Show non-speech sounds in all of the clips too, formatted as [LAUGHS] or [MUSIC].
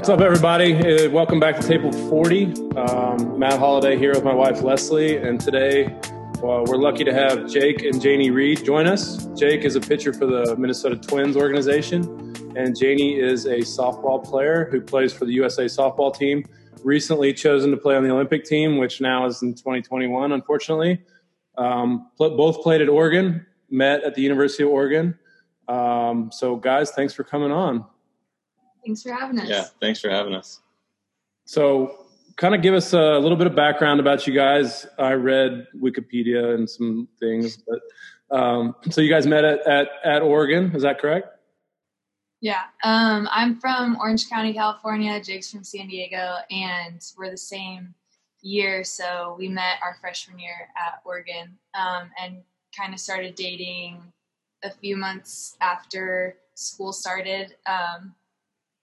What's up, everybody? Uh, welcome back to Table 40. Um, Matt Holliday here with my wife Leslie, and today well, we're lucky to have Jake and Janie Reed join us. Jake is a pitcher for the Minnesota Twins organization, and Janie is a softball player who plays for the USA softball team. Recently chosen to play on the Olympic team, which now is in 2021, unfortunately. Um, both played at Oregon, met at the University of Oregon. Um, so, guys, thanks for coming on. Thanks for having us. Yeah, thanks for having us. So, kind of give us a little bit of background about you guys. I read Wikipedia and some things, but um, so you guys met at, at, at Oregon, is that correct? Yeah, um, I'm from Orange County, California. Jake's from San Diego, and we're the same year. So we met our freshman year at Oregon, um, and kind of started dating a few months after school started. Um,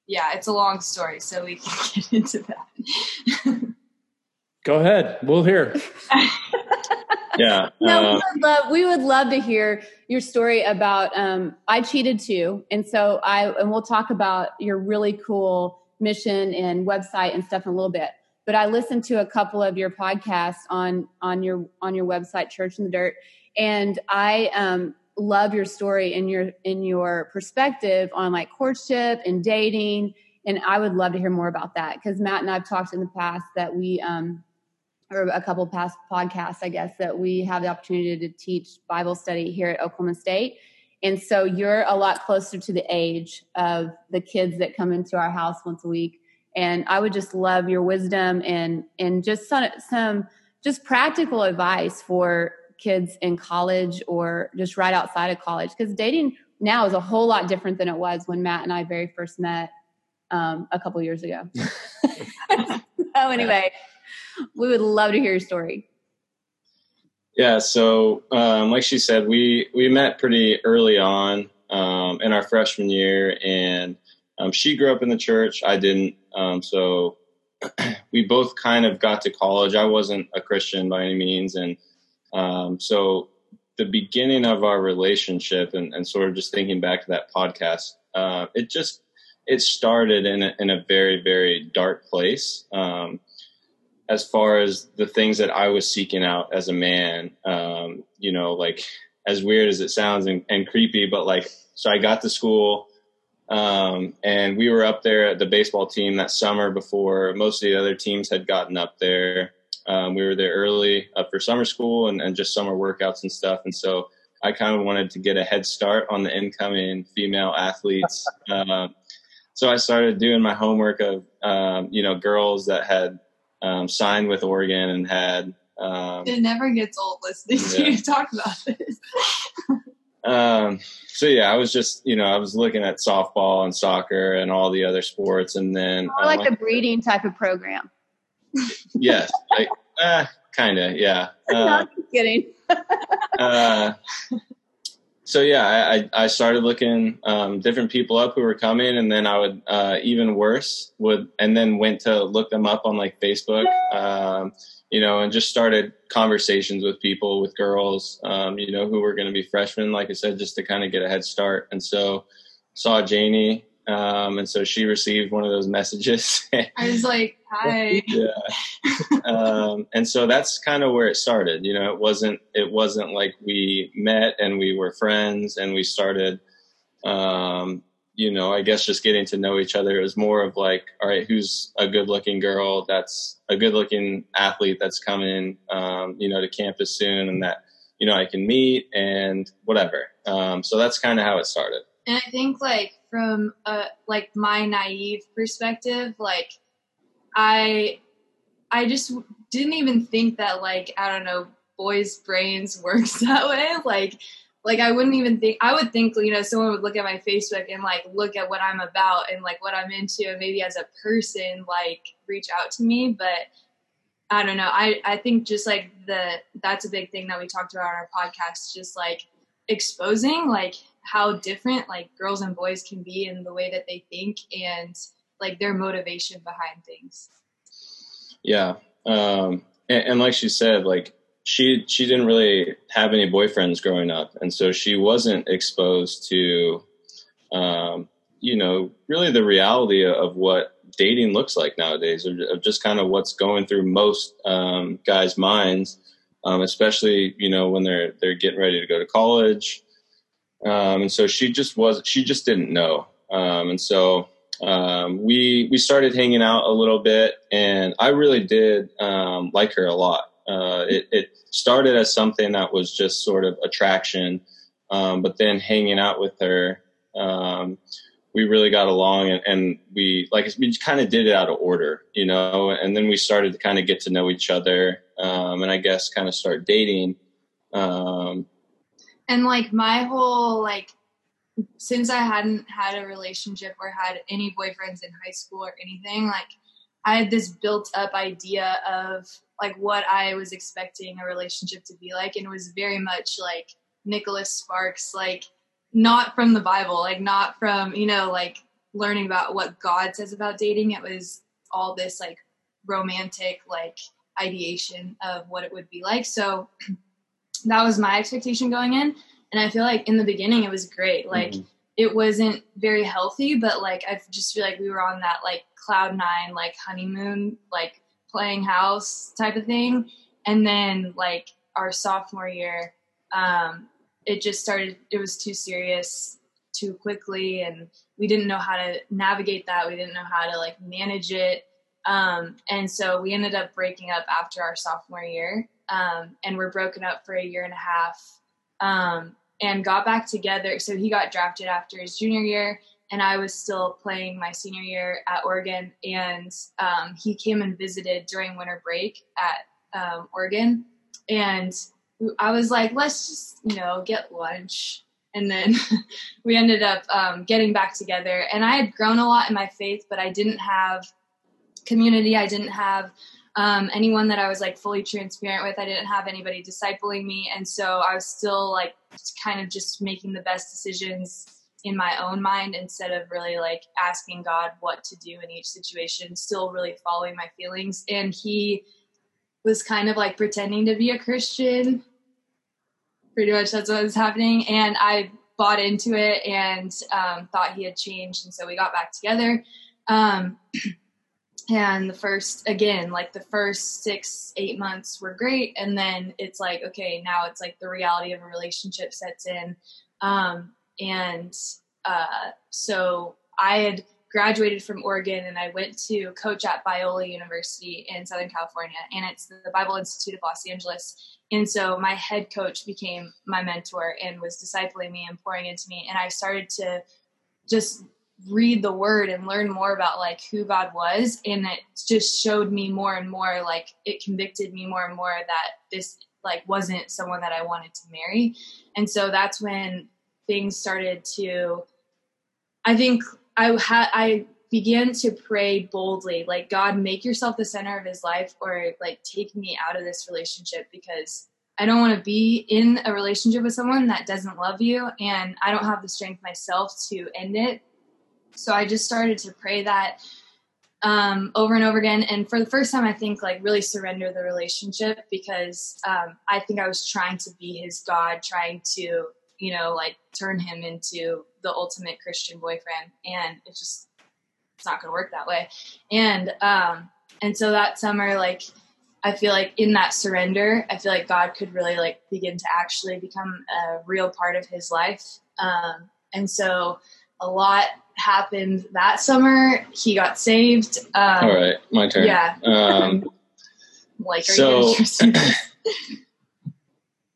yeah, it's a long story, so we can [LAUGHS] get into that. Go ahead. We'll hear. [LAUGHS] yeah. No, we uh, would love we would love to hear your story about um I cheated too. And so I and we'll talk about your really cool mission and website and stuff in a little bit. But I listened to a couple of your podcasts on on your on your website, Church in the Dirt, and I um love your story and your in your perspective on like courtship and dating and i would love to hear more about that because matt and i've talked in the past that we um or a couple past podcasts i guess that we have the opportunity to teach bible study here at oklahoma state. And so you're a lot closer to the age of the kids that come into our house once a week. And i would just love your wisdom and and just some some just practical advice for kids in college or just right outside of college because dating now is a whole lot different than it was when Matt and I very first met um, a couple years ago. [LAUGHS] so anyway, we would love to hear your story. Yeah, so um, like she said, we we met pretty early on um, in our freshman year, and um, she grew up in the church. I didn't, um, so [CLEARS THROAT] we both kind of got to college. I wasn't a Christian by any means, and um, so the beginning of our relationship and, and, sort of just thinking back to that podcast, uh, it just, it started in a, in a very, very dark place. Um, as far as the things that I was seeking out as a man, um, you know, like as weird as it sounds and, and creepy, but like, so I got to school, um, and we were up there at the baseball team that summer before most of the other teams had gotten up there. Um, we were there early uh, for summer school and, and just summer workouts and stuff. And so I kind of wanted to get a head start on the incoming female athletes. [LAUGHS] Uh, so I started doing my homework of, um, you know, girls that had um, signed with Oregon and had. Um, it never gets old listening yeah. to you talk about this. um, so yeah, I was just, you know, I was looking at softball and soccer and all the other sports, and then more like a breeding type of program yes, uh, kind of, yeah. [LAUGHS] Uh, Not kidding. [LAUGHS] uh, so yeah, I, I started looking um, different people up who were coming, and then I would uh, even worse would, and then went to look them up on like Facebook, um, you know, and just started conversations with people, with girls, um, you know, who were going to be freshmen, like I said, just to kind of get a head start. And so saw Janie um, and so she received one of those messages. [LAUGHS] I was like, hi. yeah. um, and so that's kind of where it started. You know, it wasn't, it wasn't like we met and we were friends and we started, um, you know, I guess just getting to know each other. It was more of like, all right, who's a good looking girl that's a good looking athlete that's coming, um, you know, to campus soon and that, you know, I can meet and whatever. Um, so that's kind of how it started. And I think like from a like my naive perspective, like I I just didn't even think that like I don't know boys' brains [LAUGHS] works that way. Like like I wouldn't even think I would think you know someone would look at my Facebook and like look at what I'm about and like what I'm into and maybe as a person like reach out to me, but I don't know. I I think just like the that's a big thing that we talked about on our podcast. Just like exposing like how different like girls and boys can be in the way that they think and like their motivation behind things. Yeah. Um, and, and like she said, like she she didn't really have any boyfriends growing up, and so she wasn't exposed to, um, you know, really the reality of what dating looks like nowadays, or, or just kind of what's going through most um, guys' minds, um, especially you know when they're they're getting ready to go to college. Um, and so she just was she just didn't know, um, and so um, we we started hanging out a little bit, and I really did um, like her a lot. Uh, it, it, started as something that was just sort of attraction, um, but then hanging out with her, um, we really got along, and, and we like we kind of did it out of order, you know. And then we started to kind of get to know each other, um, and I guess kind of start dating. Um, and like my whole like since I hadn't had a relationship or had any boyfriends in high school or anything, like I had this built up idea of like what I was expecting a relationship to be like. And it was very much like Nicholas Sparks, like not from the Bible, like not from, you know, like learning about what God says about dating. It was all this like romantic, like ideation of what it would be like. So that was my expectation going in. And I feel like in the beginning it was great. Like mm-hmm. it wasn't very healthy, but like I just feel like we were on that like cloud nine, like honeymoon, like playing house type of thing. And then like our sophomore year, um, it just started, it was too serious too quickly and we didn't know how to navigate that. We didn't know how to like manage it. Um, and so we ended up breaking up after our sophomore year. Um, and we're broken up for a year and a half um, and got back together. So he got drafted after his junior year, and I was still playing my senior year at Oregon. And um, he came and visited during winter break at um, Oregon, and I was like, let's just you know get lunch. And then [LAUGHS] we ended up um, getting back together. And I had grown a lot in my faith, but I didn't have community. I didn't have um, anyone that I was like fully transparent with. I didn't have anybody discipling me. And so I was still like kind of just making the best decisions in my own mind instead of really like asking God what to do in each situation, still really following my feelings. And he was kind of like pretending to be a Christian. Pretty much that's what was happening. And I bought into it and um, thought he had changed. And so we got back together. Um, [CLEARS THROAT] and the first again like the first six eight months were great. And then it's like okay now it's like the reality of a relationship sets in. Um, and uh, so i had graduated from oregon and i went to coach at biola university in southern california. And it's the bible institute of los angeles. And so my head coach became my mentor and was discipling me and pouring into me. And i started to just read the word and learn more about like who God was and it just showed me more and more like it convicted me more and more that this like wasn't someone that I wanted to marry. And so that's when things started to I think I had I began to pray boldly like God make yourself the center of his life or like take me out of this relationship because I don't want to be in a relationship with someone that doesn't love you and I don't have the strength myself to end it so I just started to pray that um, over and over again. And for the first time, I think like really surrender the relationship because um, I think I was trying to be his God, trying to, you know, like turn him into the ultimate Christian boyfriend. And it just, it's not going to work that way. And, um, and so that summer, like, I feel like in that surrender, I feel like God could really like begin to actually become a real part of his life. Um, and so a lot happened that summer. He got saved. Um, All right, my turn. Yeah. Um, [LAUGHS] like, so, [LAUGHS]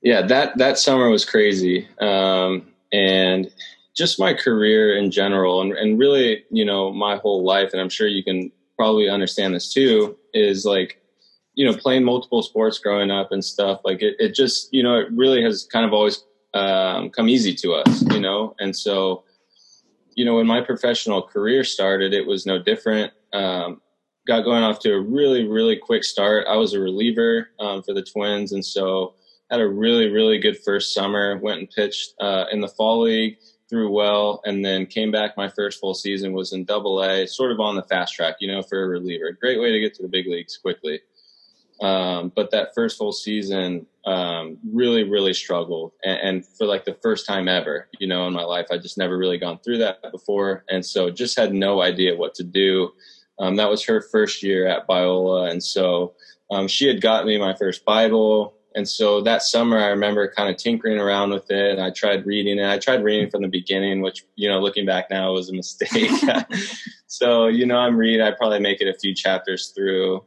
yeah, that that summer was crazy, um, and just my career in general, and, and really, you know, my whole life, and I'm sure you can probably understand this too, is like you know playing multiple sports growing up and stuff like it, it just you know it really has kind of always um, come easy to us you know and so you know, when my professional career started, it was no different. Um, got going off to a really, really quick start. I was a reliever um, for the Twins, and so had a really, really good first summer. Went and pitched uh, in the fall league, threw well, and then came back. My first full season was in Double A, sort of on the fast track, you know, for a reliever. Great way to get to the big leagues quickly. Um, but that first full season um, really, really struggled. And, and, for like the first time ever, you know, in my life, I just never really gone through that before. And so just had no idea what to do. um, that was her first year at Biola, and so um, she had got me my first Bible. And so that summer, I remember kind of tinkering around with it. I tried reading it. I tried reading from the beginning, which, you know, looking back now was a mistake. [LAUGHS] so, you know, I'm reading, I probably make it a few chapters through.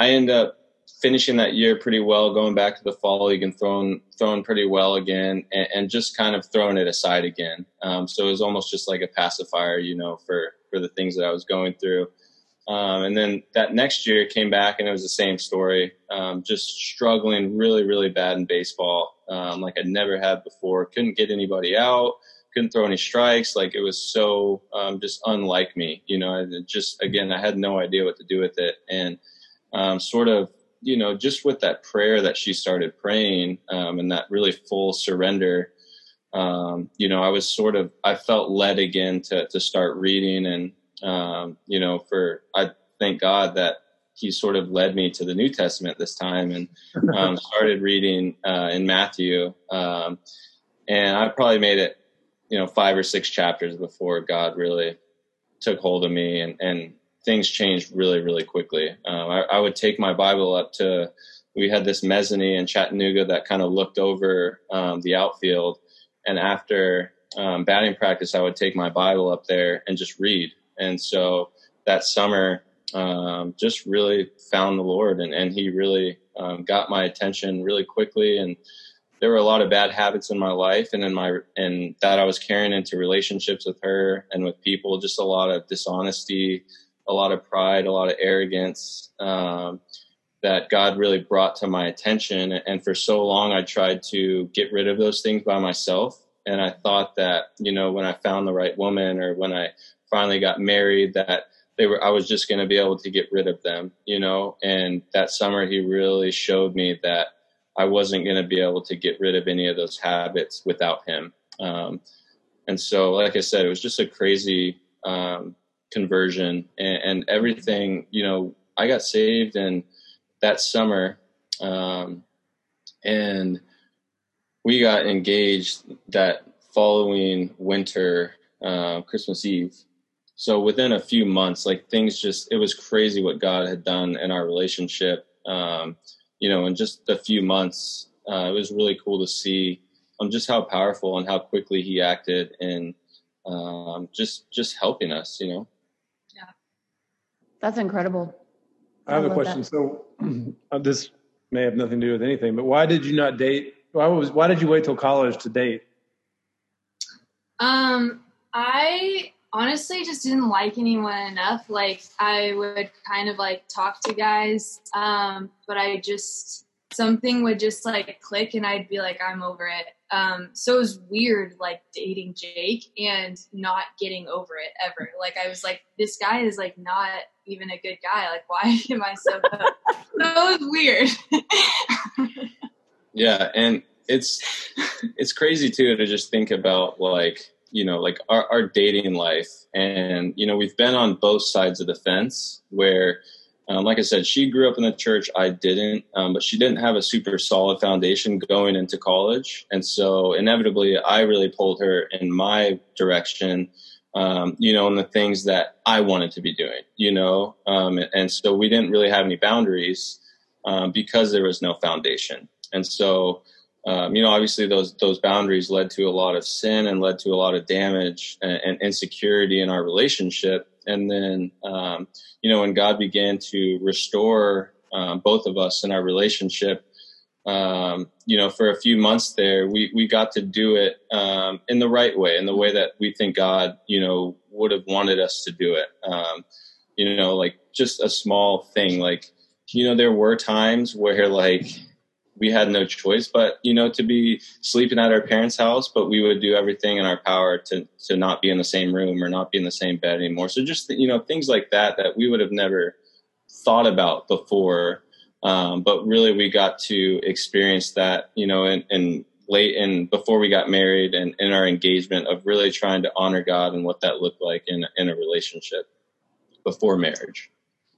I end up finishing that year pretty well, going back to the fall league and throwing, throwing pretty well again and, and just kind of throwing it aside again. Um, so it was almost just like a pacifier, you know, for, for the things that I was going through. Um, and then that next year came back and it was the same story. Um, just struggling really, really bad in baseball, um, like I'd never had before. Couldn't get anybody out, couldn't throw any strikes. Like it was so um, just unlike me, you know. And just again, I had no idea what to do with it, and um, sort of, you know, just with that prayer that she started praying um, and that really full surrender. you know, I was sort of I felt led again to to start reading and um, you know, for I thank God that He sort of led me to the New Testament this time and um, [LAUGHS] started reading uh, in Matthew. Um, and I probably made it, you know, five or six chapters before God really took hold of me and, and things changed really, really quickly. Um, I, I, would take my Bible up to, we had this mezzanine in Chattanooga that kind of looked over um, the outfield. And after um, batting practice, I would take my Bible up there and just read. And so that summer, um, just really found the Lord and, and he really um, got my attention really quickly. And there were a lot of bad habits in my life and in my, and that I was carrying into relationships with her and with people, just a lot of dishonesty, a lot of pride, a lot of arrogance, um, that God really brought to my attention. And for so long, I tried to get rid of those things by myself. And I thought that, you know, when I found the right woman or when I finally got married that they were I was just going to be able to get rid of them, you know. And that summer he really showed me that I wasn't going to be able to get rid of any of those habits without him. Um, and so, like I said, it was just a crazy um, conversion and, and, everything. You know, I got saved and that summer, um, and we got engaged that following winter, uh, Christmas Eve so within a few months like things just it was crazy what god had done in our relationship um, you know in just a few months uh, it was really cool to see um, just how powerful and how quickly he acted in um, just just helping us you know that's incredible i have a question that. so [CLEARS THROAT] uh, this may have nothing to do with anything but why did you not date why was why did you wait till college to date um i honestly just didn't like anyone enough. Like I would kind of like talk to guys, um, but I just something would just like click and I'd be like, I'm over it. Um, so it was weird like dating Jake and not getting over it ever. Like I was like, this guy is like not even a good guy. Like why [LAUGHS] am I so it was weird. [LAUGHS] yeah, and it's it's crazy too to just think about like you know like our, our dating life and you know we've been on both sides of the fence where um, like i said she grew up in the church i didn't um, but she didn't have a super solid foundation going into college and so inevitably i really pulled her in my direction um, you know, and the things that I wanted to be doing, you know, um, and, and, so we didn't really have any boundaries um, because there was no foundation. And so, um, you know, obviously those those boundaries led to a lot of sin and led to a lot of damage and, and insecurity in our relationship. And then, um, you know, when God began to restore um, both of us in our relationship, um, you know, for a few months there, we we got to do it um, in the right way, in the way that we think God, you know, would have wanted us to do it. Um, you know, like just a small thing, like you know, there were times where like we had no choice but you know to be sleeping at our parents' house, but we would do everything in our power to to not be in the same room or not be in the same bed anymore. So just you know things like that that we would have never thought about before. Um, but really, we got to experience that, you know, and, and late in before we got married and in our engagement of really trying to honor God and what that looked like in in a relationship before marriage.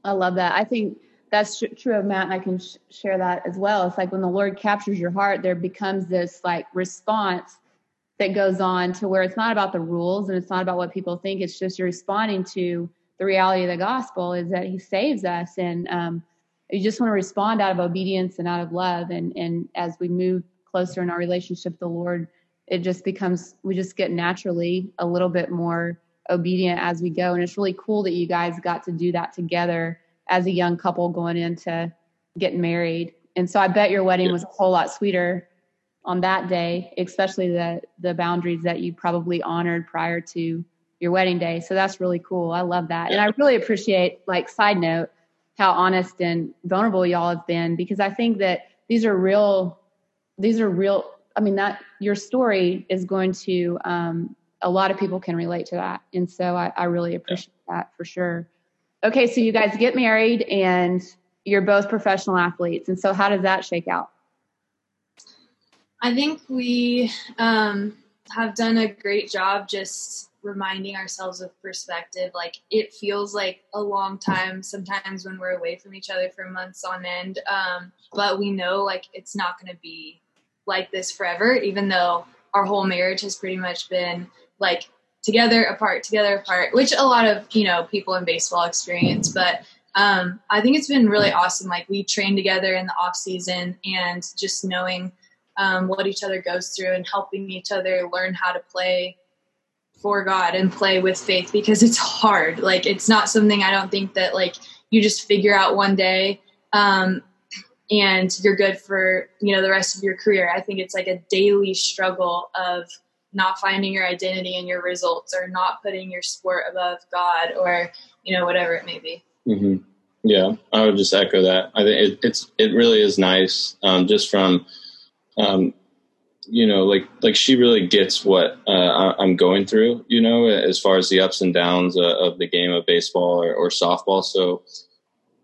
I love that. I think that's tr- true of Matt, and I can sh- share that as well. It's like when the Lord captures your heart, there becomes this like response that goes on to where it's not about the rules and it's not about what people think. It's just you're responding to the the reality of the gospel is that he saves us and um, you just want to respond out of obedience and out of love and and as we move closer in our relationship with the lord it just becomes we just get naturally a little bit more obedient as we go and it's really cool that you guys got to do that together as a young couple going into getting married and so i bet your wedding was a whole lot sweeter on that day especially the the boundaries that you probably honored prior to your wedding day so that's really cool i love that and i really appreciate like side note how honest and vulnerable y'all have been because i think that these are real these are real i mean that your story is going to um, a lot of people can relate to that. And so I, I really appreciate yeah. that for sure. Okay, so you guys get married and you're both professional athletes. And so how does that shake out? I think we um, have done a great job just reminding ourselves of perspective. Like it feels like a long time sometimes when we're away from each other for months on end. Um, but we know like it's not going to be like this forever, even though our whole marriage has pretty much been like together apart together apart which a lot of you know people in baseball experience but um, i think it's been really awesome. Like we train together in the off season and just knowing um, what each other goes through and helping each other learn how to play for god and play with faith because it's hard. Like it's not something i don't think that like you just figure out one day um, and you're good for you know the rest of your career. I think it's like a daily struggle of not finding your identity in your results or not putting your sport above God or, you know, whatever it may be. Mm-hmm. Yeah, I would just echo that. I think it, it's, it really is nice. Um, just from, um, you know, like, like she really gets what, uh, I'm going through, you know, as far as the ups and downs uh, of the game of baseball or, or softball. So,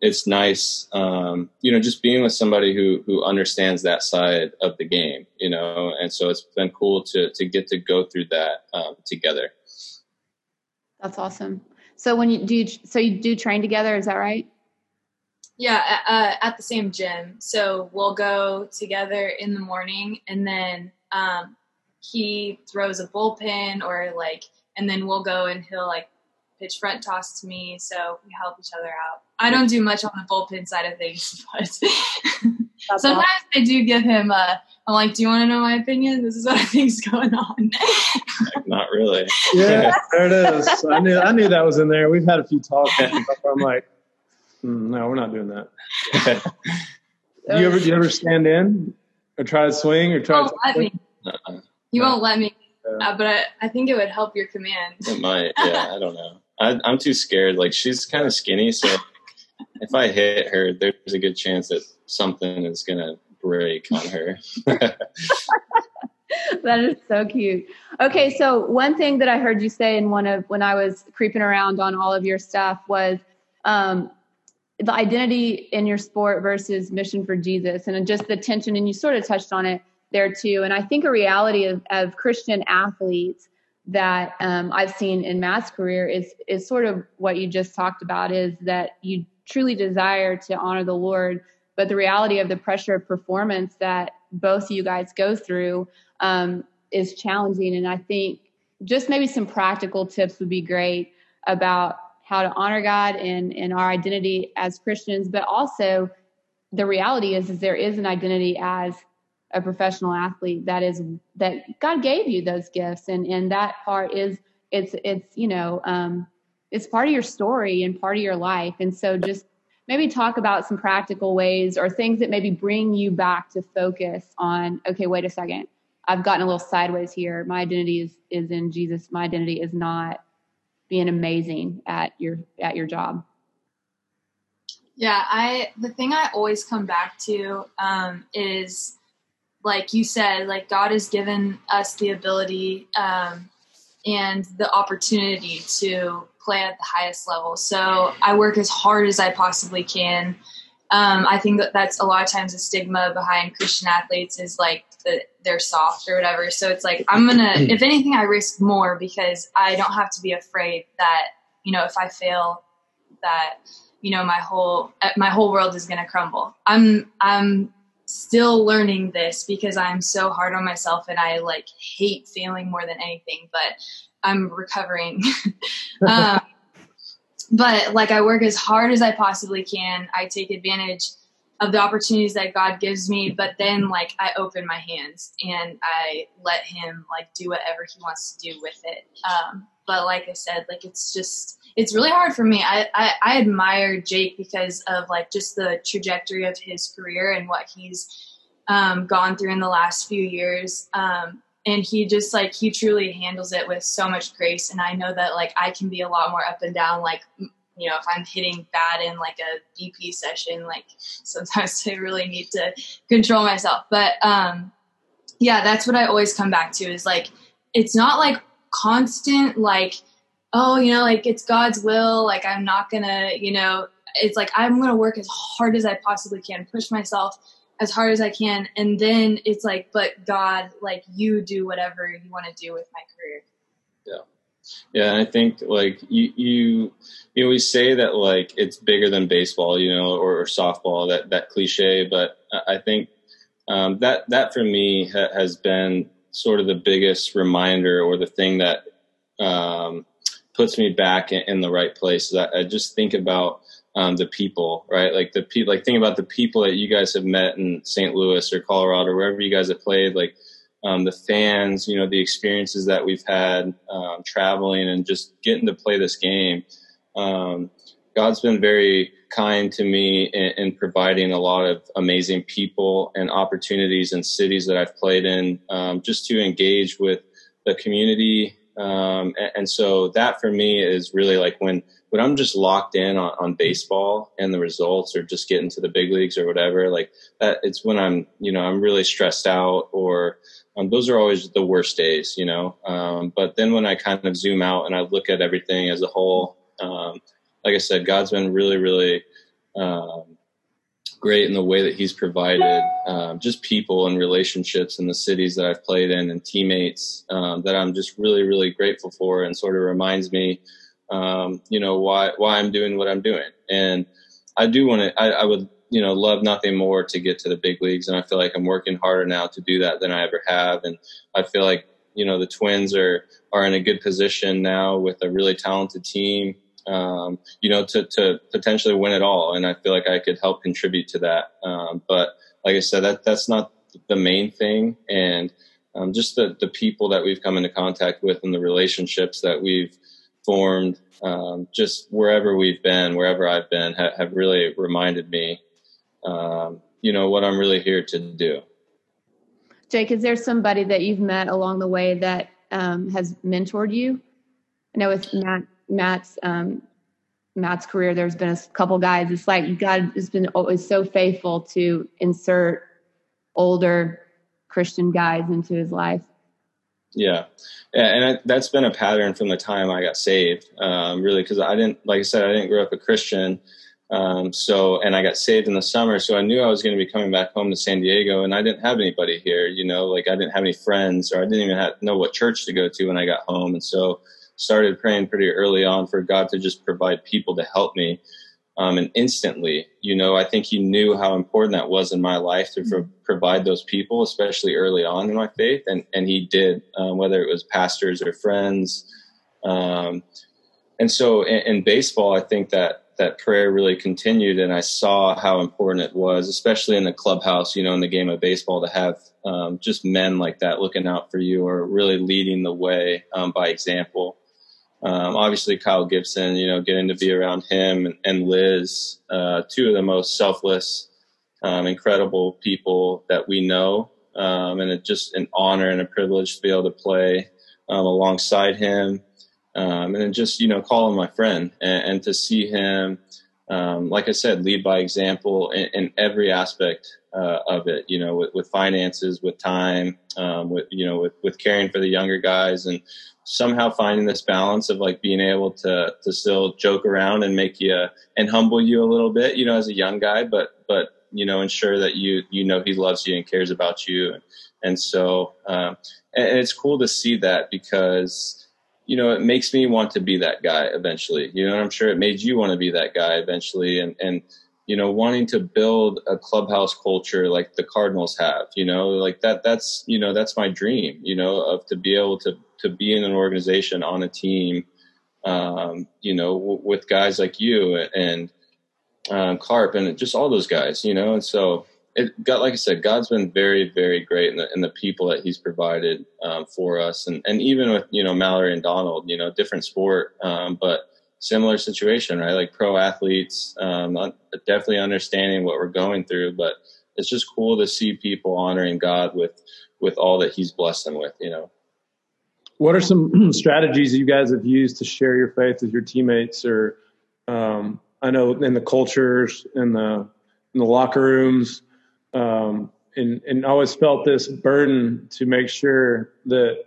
it's nice, um, you know, just being with somebody who who understands that side of the game, you know, and so it's been cool to to get to go through that um, together. That's awesome. So when you do, you, so you do train together, is that right? Yeah, uh, at the same gym. So we'll go together in the morning, and then um, he throws a bullpen or like, and then we'll go and he'll like pitch front toss to me, so we help each other out. I don't do much on the bullpen side of things, [LAUGHS] but sometimes awesome. I do give him a. I'm like, do you want to know my opinion? This is what [LAUGHS] I think is going on. Not really. [LAUGHS] Yeah, there it is. I knew I knew that was in there. We've had a few talks. I'm like, mm, no, we're not doing that. do you ever do you ever stand in or try to swing or try? to let me. Uh-uh. You won't let me. Uh, but I, I think it would help your command. It might. Yeah, I don't know. I, I'm too scared. Like she's kind of skinny, so if I hit her, there's a good chance that something is gonna break on her. [LAUGHS] that is so cute. Okay, so one thing that I heard you say in one of when I was creeping around on all of your stuff was um, the identity in your sport versus mission for Jesus, and just the tension. And you sort of touched on it there too. And I think a reality of, of Christian athletes that um, I've seen in Matt's career is is sort of what you just talked about is that you truly desire to honor the Lord, but the reality of the pressure of performance that both you guys go through um, is challenging. And I think just maybe some practical tips would be great about how to honor God and, and our identity as Christians, but also the reality is, is there is an identity as a professional athlete that is that God gave you those gifts and and that part is it's it's you know um it's part of your story and part of your life. And so just maybe talk about some practical ways or things that maybe bring you back to focus on okay wait a second. I've gotten a little sideways here. My identity is is in Jesus. My identity is not being amazing at your at your job. Yeah I the thing I always come back to um is like you said, like God has given us the ability um, and the opportunity to play at the highest level. So I work as hard as I possibly can. Um, I think that that's a lot of times a stigma behind Christian athletes is like that they're soft or whatever. So it's like I'm gonna, [CLEARS THROAT] if anything, I risk more because I don't have to be afraid that you know if I fail, that you know my whole my whole world is gonna crumble. I'm I'm still learning this because I'm so hard on myself and I like hate failing more than anything, but I'm recovering. [LAUGHS] um, but like I work as hard as I possibly can. I take advantage of the opportunities that God gives me, but then like I open my hands and I let Him like do whatever He wants to do with it. Um, but like I said, like it's just it's really hard for me. I, I, I admire Jake because of like just the trajectory of his career and what he's um, gone through in the last few years. Um, and he just like he truly handles it with so much grace. And I know that like I can be a lot more up and down. Like you know, if I'm hitting bad in like a BP session, like [LAUGHS] sometimes I really need to control myself. But um, yeah, that's what I always come back to is like it's not like constant like oh you know like it's god's will like i'm not gonna you know it's like i'm gonna work as hard as i possibly can push myself as hard as i can and then it's like but god like you do whatever you want to do with my career yeah yeah and i think like you you you always say that like it's bigger than baseball you know or, or softball that that cliche but i think um, that that for me ha- has been sort of the biggest reminder or the thing that um, puts me back in, in the right place. I, I, just think about um, the people, right? Like the people, like think about the people that you guys have met in St. Louis or Colorado, wherever you guys have played, like um, the fans, you know, the experiences that we've had um, traveling and just getting to play this game. Um, God's been very kind to me in, in, providing a lot of amazing people and opportunities in cities that I've played in, um, just to engage with the community. Um, and, and, so that for me is really like when when I'm just locked in on, on, baseball and the results, or just getting to the big leagues or whatever. Like that, it's when I'm you know I'm really stressed out, or um, those are always the worst days, you know. Um, but then when I kind of zoom out and I look at everything as a whole. Um, like I said, God's been really, really um, great in the way that He's provided um, just people and relationships in the cities that I've played in and teammates um, that I'm just really, really grateful for, and sort of reminds me, um, you know, why why I'm doing what I'm doing. And I do want to. I, I would, you know, love nothing more to get to the big leagues, and I feel like I'm working harder now to do that than I ever have. And I feel like you know the Twins are are in a good position now with a really talented team um, you know, to, to potentially win it all. And I feel like I could help contribute to that. Um, but like I said, that that's not the main thing. And um, just the, the people that we've come into contact with and the relationships that we've formed, um, just wherever we've been, wherever I've been, ha- have really reminded me, um, you know, what I'm really here to do. Jake, is there somebody that you've met along the way that um, has mentored you? I know with Matt Matt's um, Matt's career, there's been a couple guys. It's like God has been always so faithful to insert older Christian guys into his life. Yeah, and I, that's been a pattern from the time I got saved. Um, really, because I didn't, like I said, I didn't grow up a Christian. Um, so, and I got saved in the summer, so I knew I was going to be coming back home to San Diego, and I didn't have anybody here. You know, like I didn't have any friends, or I didn't even have, know what church to go to when I got home, and so started praying pretty early on for God to just provide people to help me. Um, and instantly, you know, I think he knew how important that was in my life to mm-hmm. provide those people, especially early on in my faith. And, and he did, um, whether it was pastors or friends. Um, and so in, in, baseball, I think that that prayer really continued and I saw how important it was, especially in the clubhouse, you know, in the game of baseball to have um, just men like that looking out for you or really leading the way um, by example. Um, obviously, Kyle Gibson, you know, getting to be around him and, and Liz, uh, two of the most selfless, um, incredible people that we know. Um, and it's just an honor and a privilege to be able to play um, alongside him. Um, and then just, you know, call him my friend and, and to see him, um, like I said, lead by example in, in every aspect uh, of it, you know, with, with finances, with time, with, you know, with, with caring for the younger guys and somehow finding this balance of like being able to to still joke around and make you and humble you a little bit, you know, as a young guy, but but you know, ensure that you you know he loves you and cares about you, and, and so um, and, and it's cool to see that because you know it makes me want to be that guy eventually. You know, I'm sure? It made you want to be that guy eventually, and and you know wanting to build a clubhouse culture like the cardinals have you know like that that's you know that's my dream you know of to be able to to be in an organization on a team um, you know, w- with guys like you and um, Carp and just all those guys, you know. And so it got, like I said, God's been very, very great in the, in the people that He's provided um, for us, and and even with you know Mallory and Donald, you know, different sport, um, but similar situation, right? Like pro athletes, um, definitely understanding what we're going through, but it's just cool to see people honoring God with with all that He's blessed them with, you know. What are some [CLEARS THROAT] strategies you guys have used to share your faith with your teammates, or um, I know in the cultures, in the in the locker rooms, um, and and always felt this burden to make sure that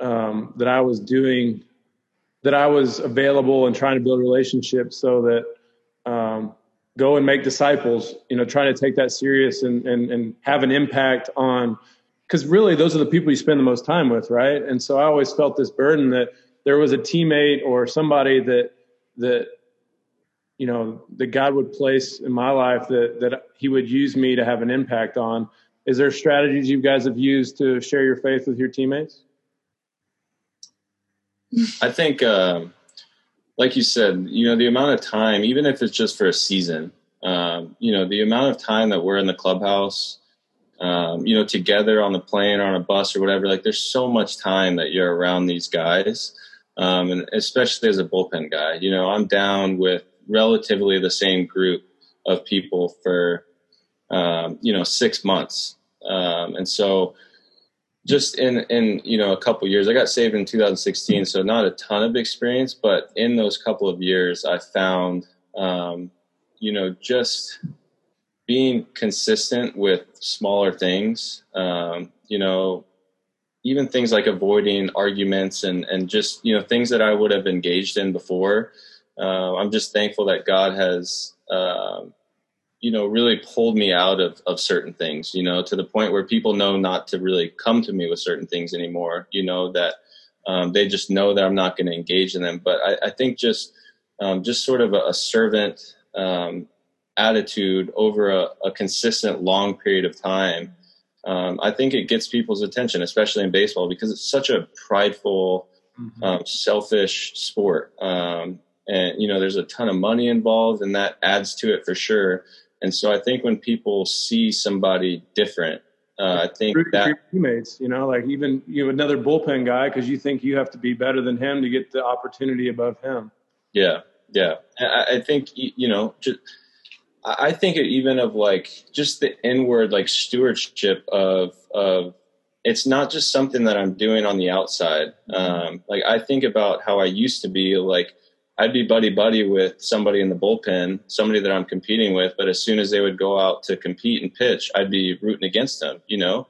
um, that I was doing that I was available and trying to build relationships so that um, go and make disciples. You know, trying to take that serious and and and have an impact on because really those are the people you spend the most time with, right? And so I always felt this burden that there was a teammate or somebody that that you know that God would place in my life that that He would use me to have an impact on. Is there strategies you guys have used to share your faith with your teammates? I think, um, like you said, you know, the amount of time, even if it's just for a season, um, you know, the amount of time that we're in the clubhouse um, you know, together on the plane or on a bus or whatever. Like, there's so much time that you're around these guys, um, and especially as a bullpen guy. You know, I'm down with relatively the same group of people for um, you know six months, um, and so just in in you know a couple years, I got saved in 2016, so not a ton of experience, but in those couple of years, I found um, you know just being consistent with smaller things, um, you know, even things like avoiding arguments and, and just, you know, things that I would have engaged in before. Uh, I'm just thankful that God has, um, you know, really pulled me out of, of certain things, you know, to the point where people know not to really come to me with certain things anymore, you know, that um, they just know that I'm not going to engage in them. But I, I think just, um, just sort of a, a servant, um, attitude over a, a consistent long period of time, um, I think it gets people's attention, especially in baseball, because it's such a prideful, mm-hmm. um, selfish sport. Um, and, you know, there's a ton of money involved, and that adds to it for sure. And so I think when people see somebody different, uh, I think that teammates, you know, like even you know, another bullpen guy because you think you have to be better than him to get the opportunity above him. Yeah, yeah. I, I think you know, just I think it even of like just the inward like stewardship of of it's not just something that I'm doing on the outside. Um, like I think about how I used to be like I'd be buddy buddy with somebody in the bullpen, somebody that I'm competing with, but as soon as they would go out to compete and pitch, I'd be rooting against them, you know?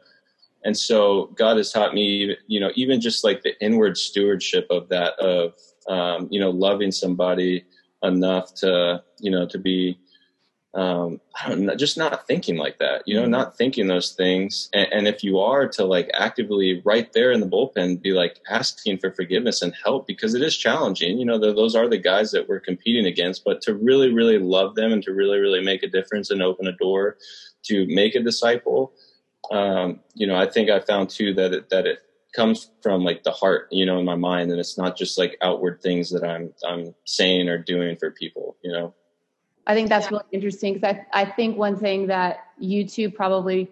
And so God has taught me, you know, even just like the inward stewardship of that, of, um, you know, loving somebody enough to, you know, to be, um, I don't know, just not thinking like that, you know, mm-hmm. not thinking those things. And, and, if you are to like actively right there in the bullpen, be like asking for forgiveness and help because it is challenging. You know, those are the guys that we're competing against, but to really, really love them and to really, really make a difference and open a door to make a disciple. Um, you know, I think I found too that it, that it comes from like the heart, you know, in my mind, and it's not just like outward things that I'm I'm saying or doing for people, you know. I think that's yeah. really interesting because I, I think one thing that you two probably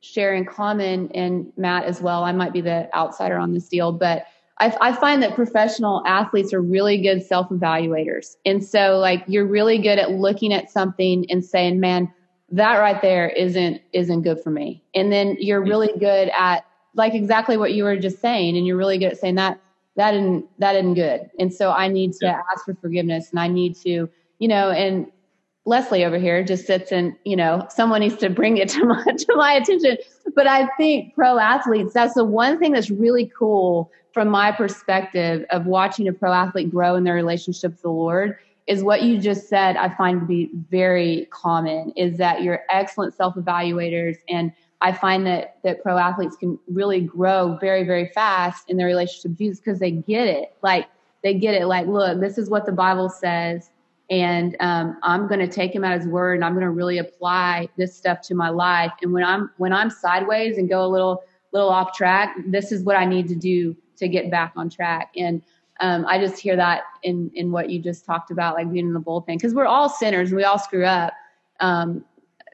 share in common, and Matt as well, I might be the outsider on this deal, but I, I find that professional athletes are really good self evaluators. And so, like, you're really good at looking at something and saying, man, that right there isn't isn't good for me and then you're mm-hmm. really good at like exactly what you were just saying and you're really good at saying that that isn't that isn't good and so i need to yeah. ask for forgiveness and i need to you know and Leslie over here just sits and, you know, someone needs to bring it [LAUGHS] to my, to my attention. But I think pro athletes, that's the one thing that's really cool from my perspective of watching a pro athlete grow in their relationship with the Lord is what you just said. I find to be very common is that you're excellent self evaluators. And I find that, that pro athletes can really grow very, very fast in their relationship with Jesus because they get it. Like they get it. Like, look, this is what the Bible says and um, i'm going to take him at his word and i'm going to really apply this stuff to my life and when i'm when i'm sideways and go a little little off track this is what i need to do to get back on track and um, I just hear that in in what you just talked about, like being in the bullpen, because we're all sinners and we all screw up. Um,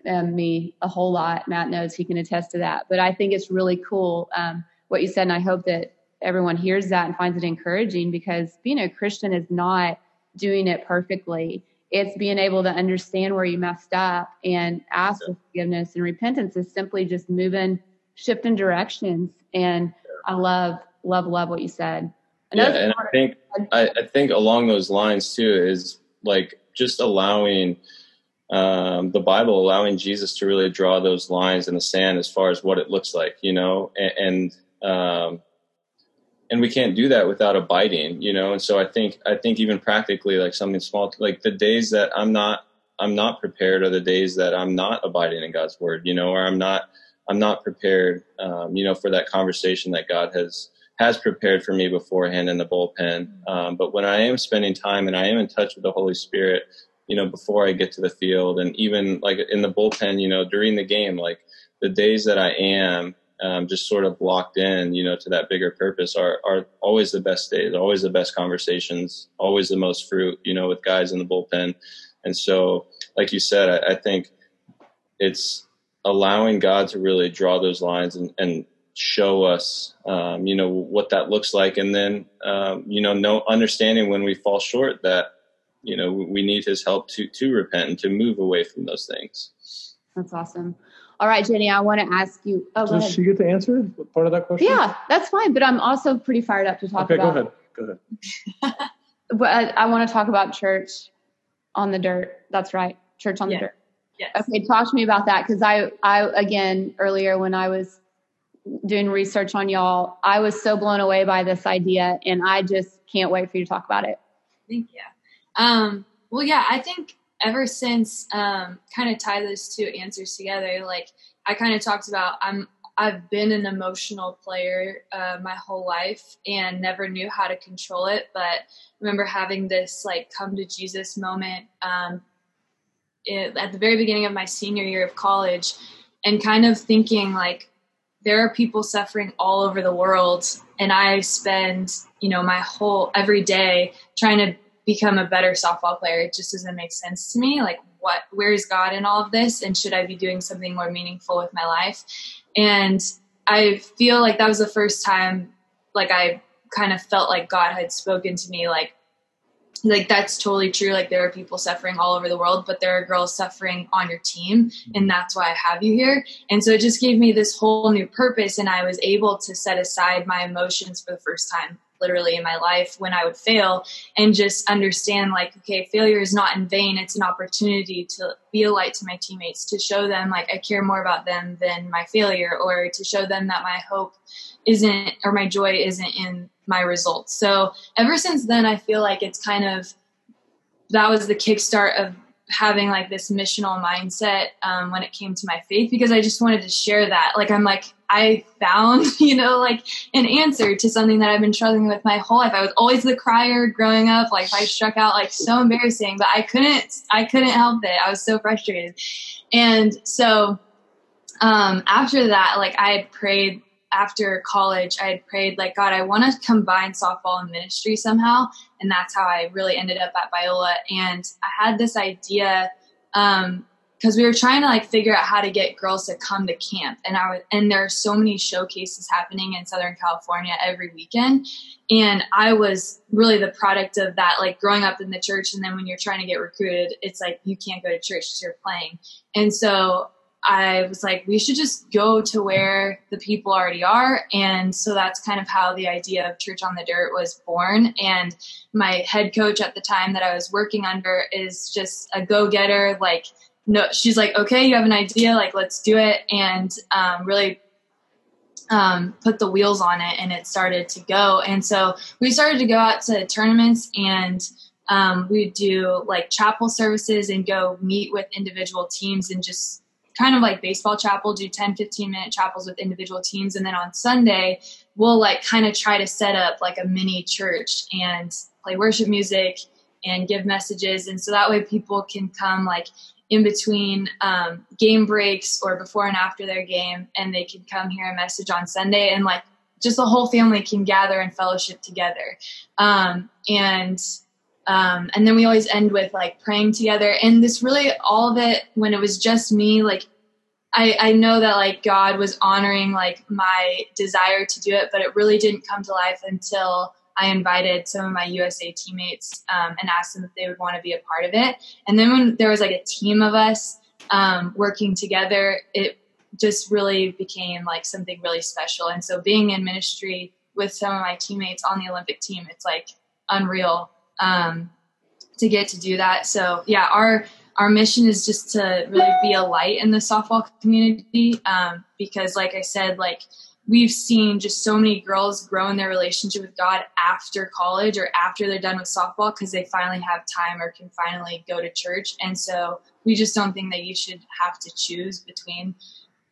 and me a whole lot. Matt knows he can attest to that. But I think it's really cool um, what you said, and I hope that everyone hears that and finds it encouraging because being a Christian is not doing it perfectly. It's being able to understand where you messed up and ask for forgiveness and repentance is simply just moving, shifting directions. And I love, love, love what you said. Another yeah, and I think I, I think along those lines too is like just allowing um, the Bible, allowing Jesus to really draw those lines in the sand as far as what it looks like, you know, and, and um, and we can't do that without abiding, you know. And so I think I think even practically, like something small, like the days that I'm not I'm not prepared are the days that I'm not abiding in God's word, you know, or I'm not I'm not prepared, um, you know, for that conversation that God has has prepared for me beforehand in the bullpen. Um, but when I am spending time and I am in touch with the Holy Spirit, you know, before I get to the field and even like in the bullpen, you know, during the game, like the days that I am um, just sort of locked in, you know, to that bigger purpose are, are always the best days, always the best conversations, always the most fruit, you know, with guys in the bullpen. And so, like you said, I, I think it's allowing God to really draw those lines and, and show us, um, you know, what that looks like. And then, um, you know, no understanding when we fall short that, you know, we need his help to, to repent and to move away from those things. That's awesome. All right, Jenny, I want to ask you. Oh, Does she get to answer part of that question? Yeah, that's fine. But I'm also pretty fired up to talk okay, about. Okay, go ahead. Go ahead. [LAUGHS] but I, I, want to talk about church on the dirt. That's right, church on yeah. the dirt. Yes. Okay, talk to me about that because I, I again earlier when I was doing research on y'all, I was so blown away by this idea, and I just can't wait for you to talk about it. Thank you. Um, well, yeah, I think ever since um, kind of tie those two answers together, like I kind of talked about, I'm I've been an emotional player uh, my whole life and never knew how to control it. But remember having this like come to Jesus moment um, it, at the very beginning of my senior year of college, and kind of thinking like there are people suffering all over the world, and I spend you know my whole every day trying to become a better softball player. It just doesn't make sense to me. Like, what, where is God in all of this? And should I be doing something more meaningful with my life? And I feel like that was the first time, like, I kind of felt like God had spoken to me, like, like that's totally true like there are people suffering all over the world but there are girls suffering on your team and mm-hmm. that's why i have you here and so it just gave me this whole new purpose and i was able to set aside my emotions for the first time literally in my life when I would fail and just understand like, okay, failure is not in vain. It's an opportunity to be a light to my teammates, to show them like I care more about them than my failure or to show them that my hope isn't or my joy isn't in my results. So ever since then, I feel like it's kind of, that was the kickstart of having like this missional mindset um, when it came to my faith because I just wanted to share that. Like, I'm like, I found, [LAUGHS] you know, like an answer to something that I've been struggling with my whole life. I was always the crier growing up. Like, I struck out like so embarrassing, but I couldn't, I couldn't help it. I was so frustrated. And so, um, after that, like, I had prayed after college, I had prayed, like, God, I want to combine softball and ministry somehow. And that's how I really ended up at Biola. And I had this idea, um, because we were trying to like figure out how to get girls to come to camp and I was, and there are so many showcases happening in Southern California every weekend and I was really the product of that like growing up in the church and then when you're trying to get recruited it's like you can't go to church because you're playing and so I was like, we should just go to where the people already are. And so that's kind of how the idea of Church on the Dirt was born. And my head coach at the time that I was working under is just a go getter. Like, no, she's like, okay, you have an idea, like, let's do it. And um, really um, put the wheels on it and it started to go. And so we started to go out to tournaments and um, we do like chapel services and go meet with individual teams and just kind of like baseball chapel, do 10, 15 minute chapels with individual teams. And then on Sunday, we'll like kind of try to set up like a mini church and play worship music and give messages. And so that way people can come like in between um, game breaks or before and after their game and they can come hear a message on Sunday. And like just the whole family can gather and fellowship together. Um, and um, and then we always end with like praying together. And this really all of it when it was just me, like I, I know that like God was honoring like my desire to do it, but it really didn't come to life until I invited some of my USA teammates um, and asked them if they would want to be a part of it. And then when there was like a team of us um, working together, it just really became like something really special. And so being in ministry with some of my teammates on the Olympic team, it's like unreal um, to get to do that. So yeah, our our mission is just to really be a light in the softball community um, because, like I said, like we've seen just so many girls grow in their relationship with God after college or after they're done with softball because they finally have time or can finally go to church. And so we just don't think that you should have to choose between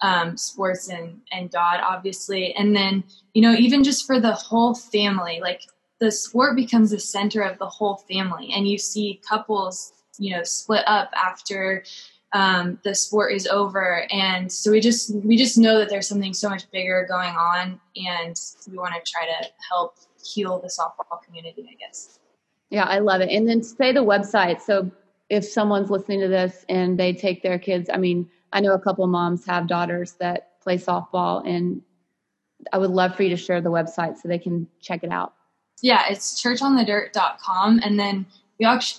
um, sports and, and God, obviously. And then, you know, even just for the whole family, like the sport becomes the center of the whole family. And you see couples, you know, split up after um, the sport is over. And so we just we just know that there's something so much bigger going on and we want to try to help heal the softball community i guess. Yeah i love it. And then say the website. So if someone's listening to this and they take their kids i mean i know a couple moms have daughters that play softball and i would love for you to share the website so they can check it out. Yeah it's churchonthedirt.com and then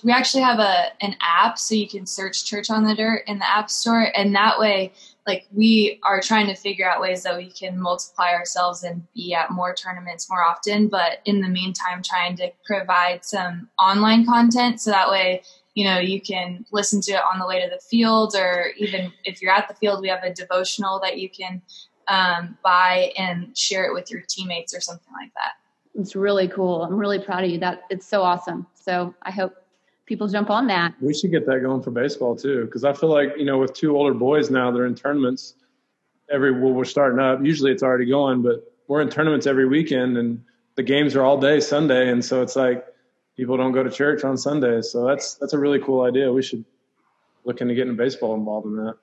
we actually have a an app so you can search church on the dirt in the app store and that way like we are trying to figure out ways that we can multiply ourselves and be at more tournaments more often but in the meantime trying to provide some online content so that way you know you can listen to it on the way to the field or even if you're at the field we have a devotional that you can um, buy and share it with your teammates or something like that it's really cool. I'm really proud of you. That it's so awesome. So I hope people jump on that. We should get that going for baseball too, because I feel like you know with two older boys now, they're in tournaments. Every well, we're starting up. Usually it's already going, but we're in tournaments every weekend, and the games are all day Sunday, and so it's like people don't go to church on Sundays. So that's that's a really cool idea. We should look into getting baseball involved in that.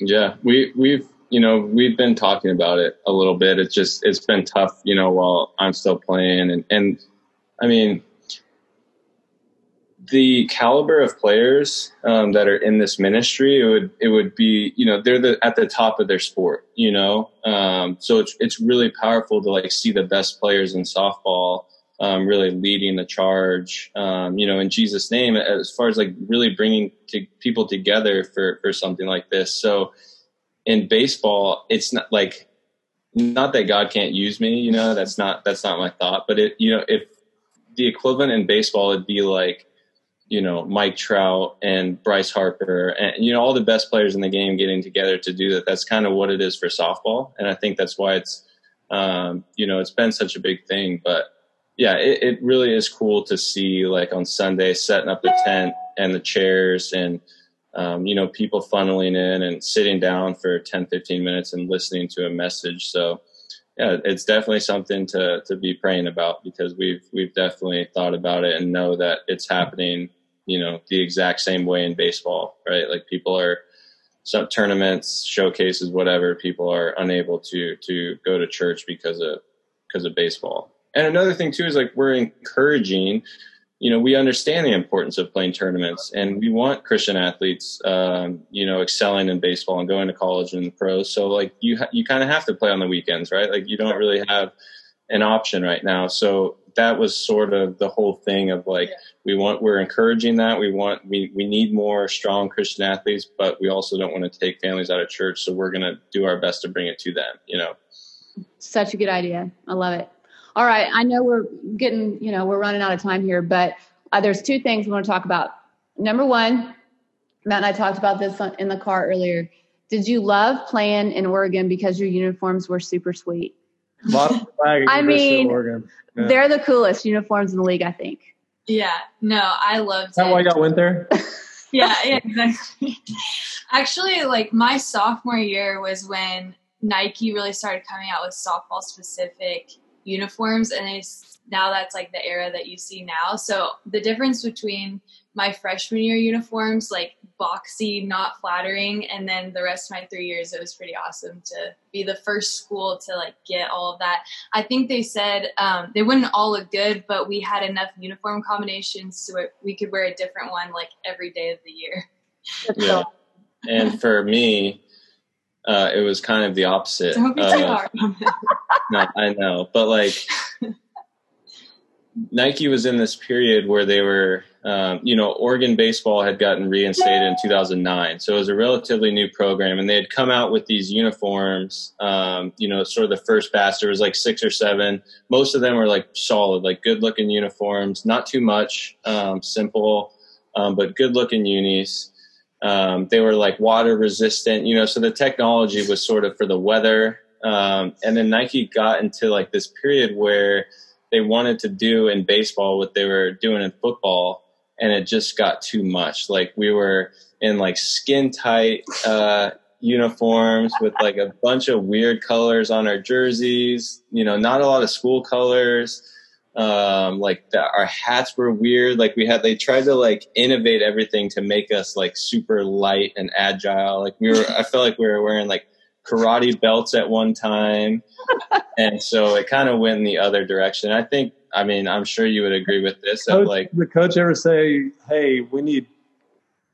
Yeah, we we've you know, we've been talking about it a little bit. It's just, it's been tough, you know, while I'm still playing. And, and I mean, the caliber of players um, that are in this ministry, it would, it would be, you know, they're the, at the top of their sport, you know? Um, so it's, it's really powerful to like see the best players in softball um, really leading the charge, um, you know, in Jesus' name, as far as like really bringing to people together for, for something like this. So, in baseball, it's not like not that God can't use me, you know, that's not that's not my thought, but it you know, if the equivalent in baseball would be like, you know, Mike Trout and Bryce Harper and you know all the best players in the game getting together to do that. That's kind of what it is for softball, and I think that's why it's um, you know, it's been such a big thing, but yeah, it, it really is cool to see like on Sunday setting up the tent and the chairs and um, you know, people funneling in and sitting down for 10, 15 minutes and listening to a message. So, yeah, it's definitely something to, to be praying about because we've, we've definitely thought about it and know that it's happening, you know, the exact same way in baseball, right? Like people are, some tournaments, showcases, whatever, people are unable to, to go to church because of, because of baseball. And another thing too is like we're encouraging you know, we understand the importance of playing tournaments, and we want Christian athletes, um, you know, excelling in baseball and going to college and pros. So, like, you ha- you kind of have to play on the weekends, right? Like, you don't really have an option right now. So that was sort of the whole thing of like, we want, we're encouraging that. We want, we we need more strong Christian athletes, but we also don't want to take families out of church. So we're going to do our best to bring it to them. You know, such a good idea. I love it. All right. I know we're getting, you know, we're running out of time here, but uh, there's two things we want to talk about. Number one, Matt and I talked about this in the car earlier. Did you love playing in Oregon because your uniforms were super sweet? [LAUGHS] I mean, yeah. they're the coolest uniforms in the league, I think. Yeah, no, I loved Is that it. why y'all went there? [LAUGHS] yeah, yeah, exactly. Actually, like my sophomore year was when Nike really started coming out with softball specific uniforms, and it's now that's like the era that you see now. So the difference between my freshman year uniforms, like boxy, not flattering, and then the rest of my three years, it was pretty awesome to be the first school to like get all of that. I think they said um, they wouldn't all look good, but we had enough uniform combinations so it, we could wear a different one like every day of the year. yeah. and for me, uh, it was kind of the opposite. Don't be too hard. [LAUGHS] no, I know, but like Nike was in this period where they were, um, you know, Oregon baseball had gotten reinstated in 2009, so it was a relatively new program, and they had come out with these uniforms. Um, you know, sort of the first batch. There was like six or seven. Most of them were like solid, like good looking uniforms. Not too much, um, simple, um, but good looking unis. Um, they were like water resistant, you know, so the technology was sort of for the weather. Um, and then Nike got into like this period where they wanted to do in baseball what they were doing in football, and it just got too much. Like we were in like skin tight uh, uniforms with like a bunch of weird colors on our jerseys. You know, not a lot of school colors. Um, like the, our hats were weird. Like we had, they tried to like innovate everything to make us like super light and agile. Like we were, I felt like we were wearing like karate belts at one time. [LAUGHS] and so it kind of went in the other direction. I think, I mean, I'm sure you would agree with this. That Coach, like, the coach ever say, "Hey, we need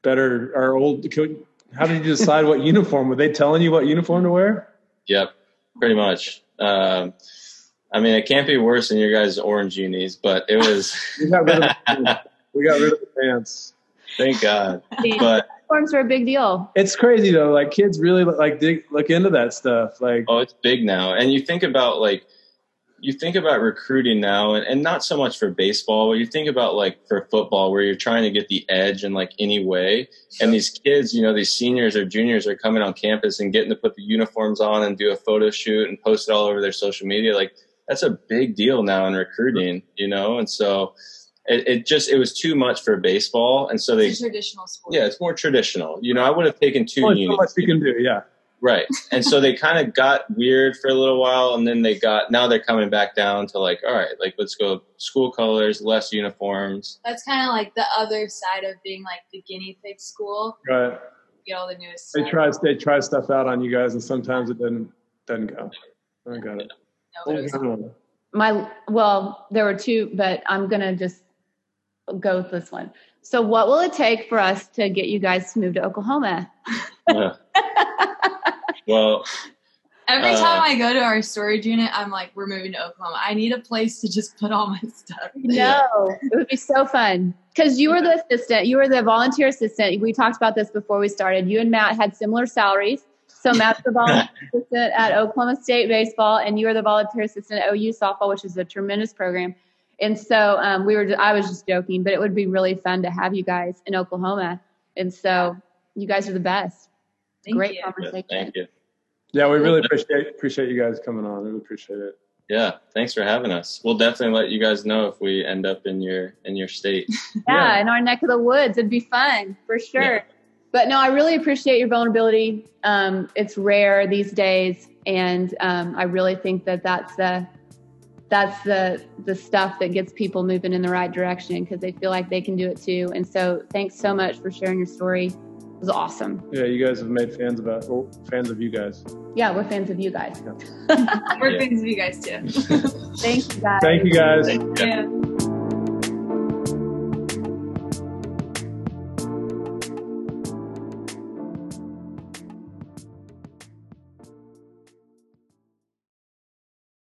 better"? Our old. coach- How did you decide what uniform? Were they telling you what uniform to wear? yep, pretty much. Um, I mean, it can't be worse than your guys' orange unis, but it was, [LAUGHS] We got rid of the, [LAUGHS] we got rid of the pants. thank God. But Uniforms were a big deal. It's crazy though. Like kids really like dig, look into that stuff. Like Oh, it's big now. And you think about like you think about recruiting now and, and not so much for baseball, but you think about like for football where you're trying to get the edge in like any way. And these kids, you know, these seniors or juniors are coming on campus and getting to put the uniforms on and do a photo shoot and post it all over their social media. Like that's a big deal now in recruiting, you know? And so it, it just it was too much for baseball. And so they a traditional sport. yeah, it's more traditional. You know, I would have taken two oh, only so units. much you can do. Yeah. Right. And so they kind of got weird for a little while and then they got now they're coming back down to like, all right, like let's go school colors, less uniforms. That's kind of like the other side of being like the guinea pig school. Right. Get all the newest. They stuff. try they try stuff out on you guys, and sometimes it doesn't doesn't go. I got it. No, but it was- Oh, My well, there were two, but I'm gonna just go with this one. So, what will it take for us to get you guys to move to Oklahoma? Yeah. [LAUGHS] well, Every Uh, time I go to our storage unit, I'm like, we're moving to Oklahoma. I need a place to just put all my stuff. Yeah. [LAUGHS] No, it would be so fun because you were the assistant, you were the volunteer assistant. We talked about this before we started. You and Matt had similar salaries. So Matt's the volunteer assistant at Oklahoma State baseball, and you are the volunteer assistant at OU softball, which is a tremendous program. And so um, we were. I was just joking, but it would be really fun to have you guys in Oklahoma. And so you guys are the best. Thank Great you. yeah, conversation. thank you. Yeah, we really appreciate appreciate you guys coming on. Really appreciate it. Yeah, thanks for having us. We'll definitely let you guys know if we end up in your in your state. Yeah, [LAUGHS] Yeah. in our neck of the woods. It'd be fun for sure. Yeah. But no, I really appreciate your vulnerability. Um, it's rare these days, and um, I really think that that's the that's the the stuff that gets people moving in the right direction because they feel like they can do it too. And so, thanks so much for sharing your story. It was awesome. Yeah, you guys have made fans about well, fans of you guys. Yeah, we're fans of you guys. [LAUGHS] We're Yeah. fans of you guys too. [LAUGHS] Thank you guys. Thank you guys. Thank you. yeah.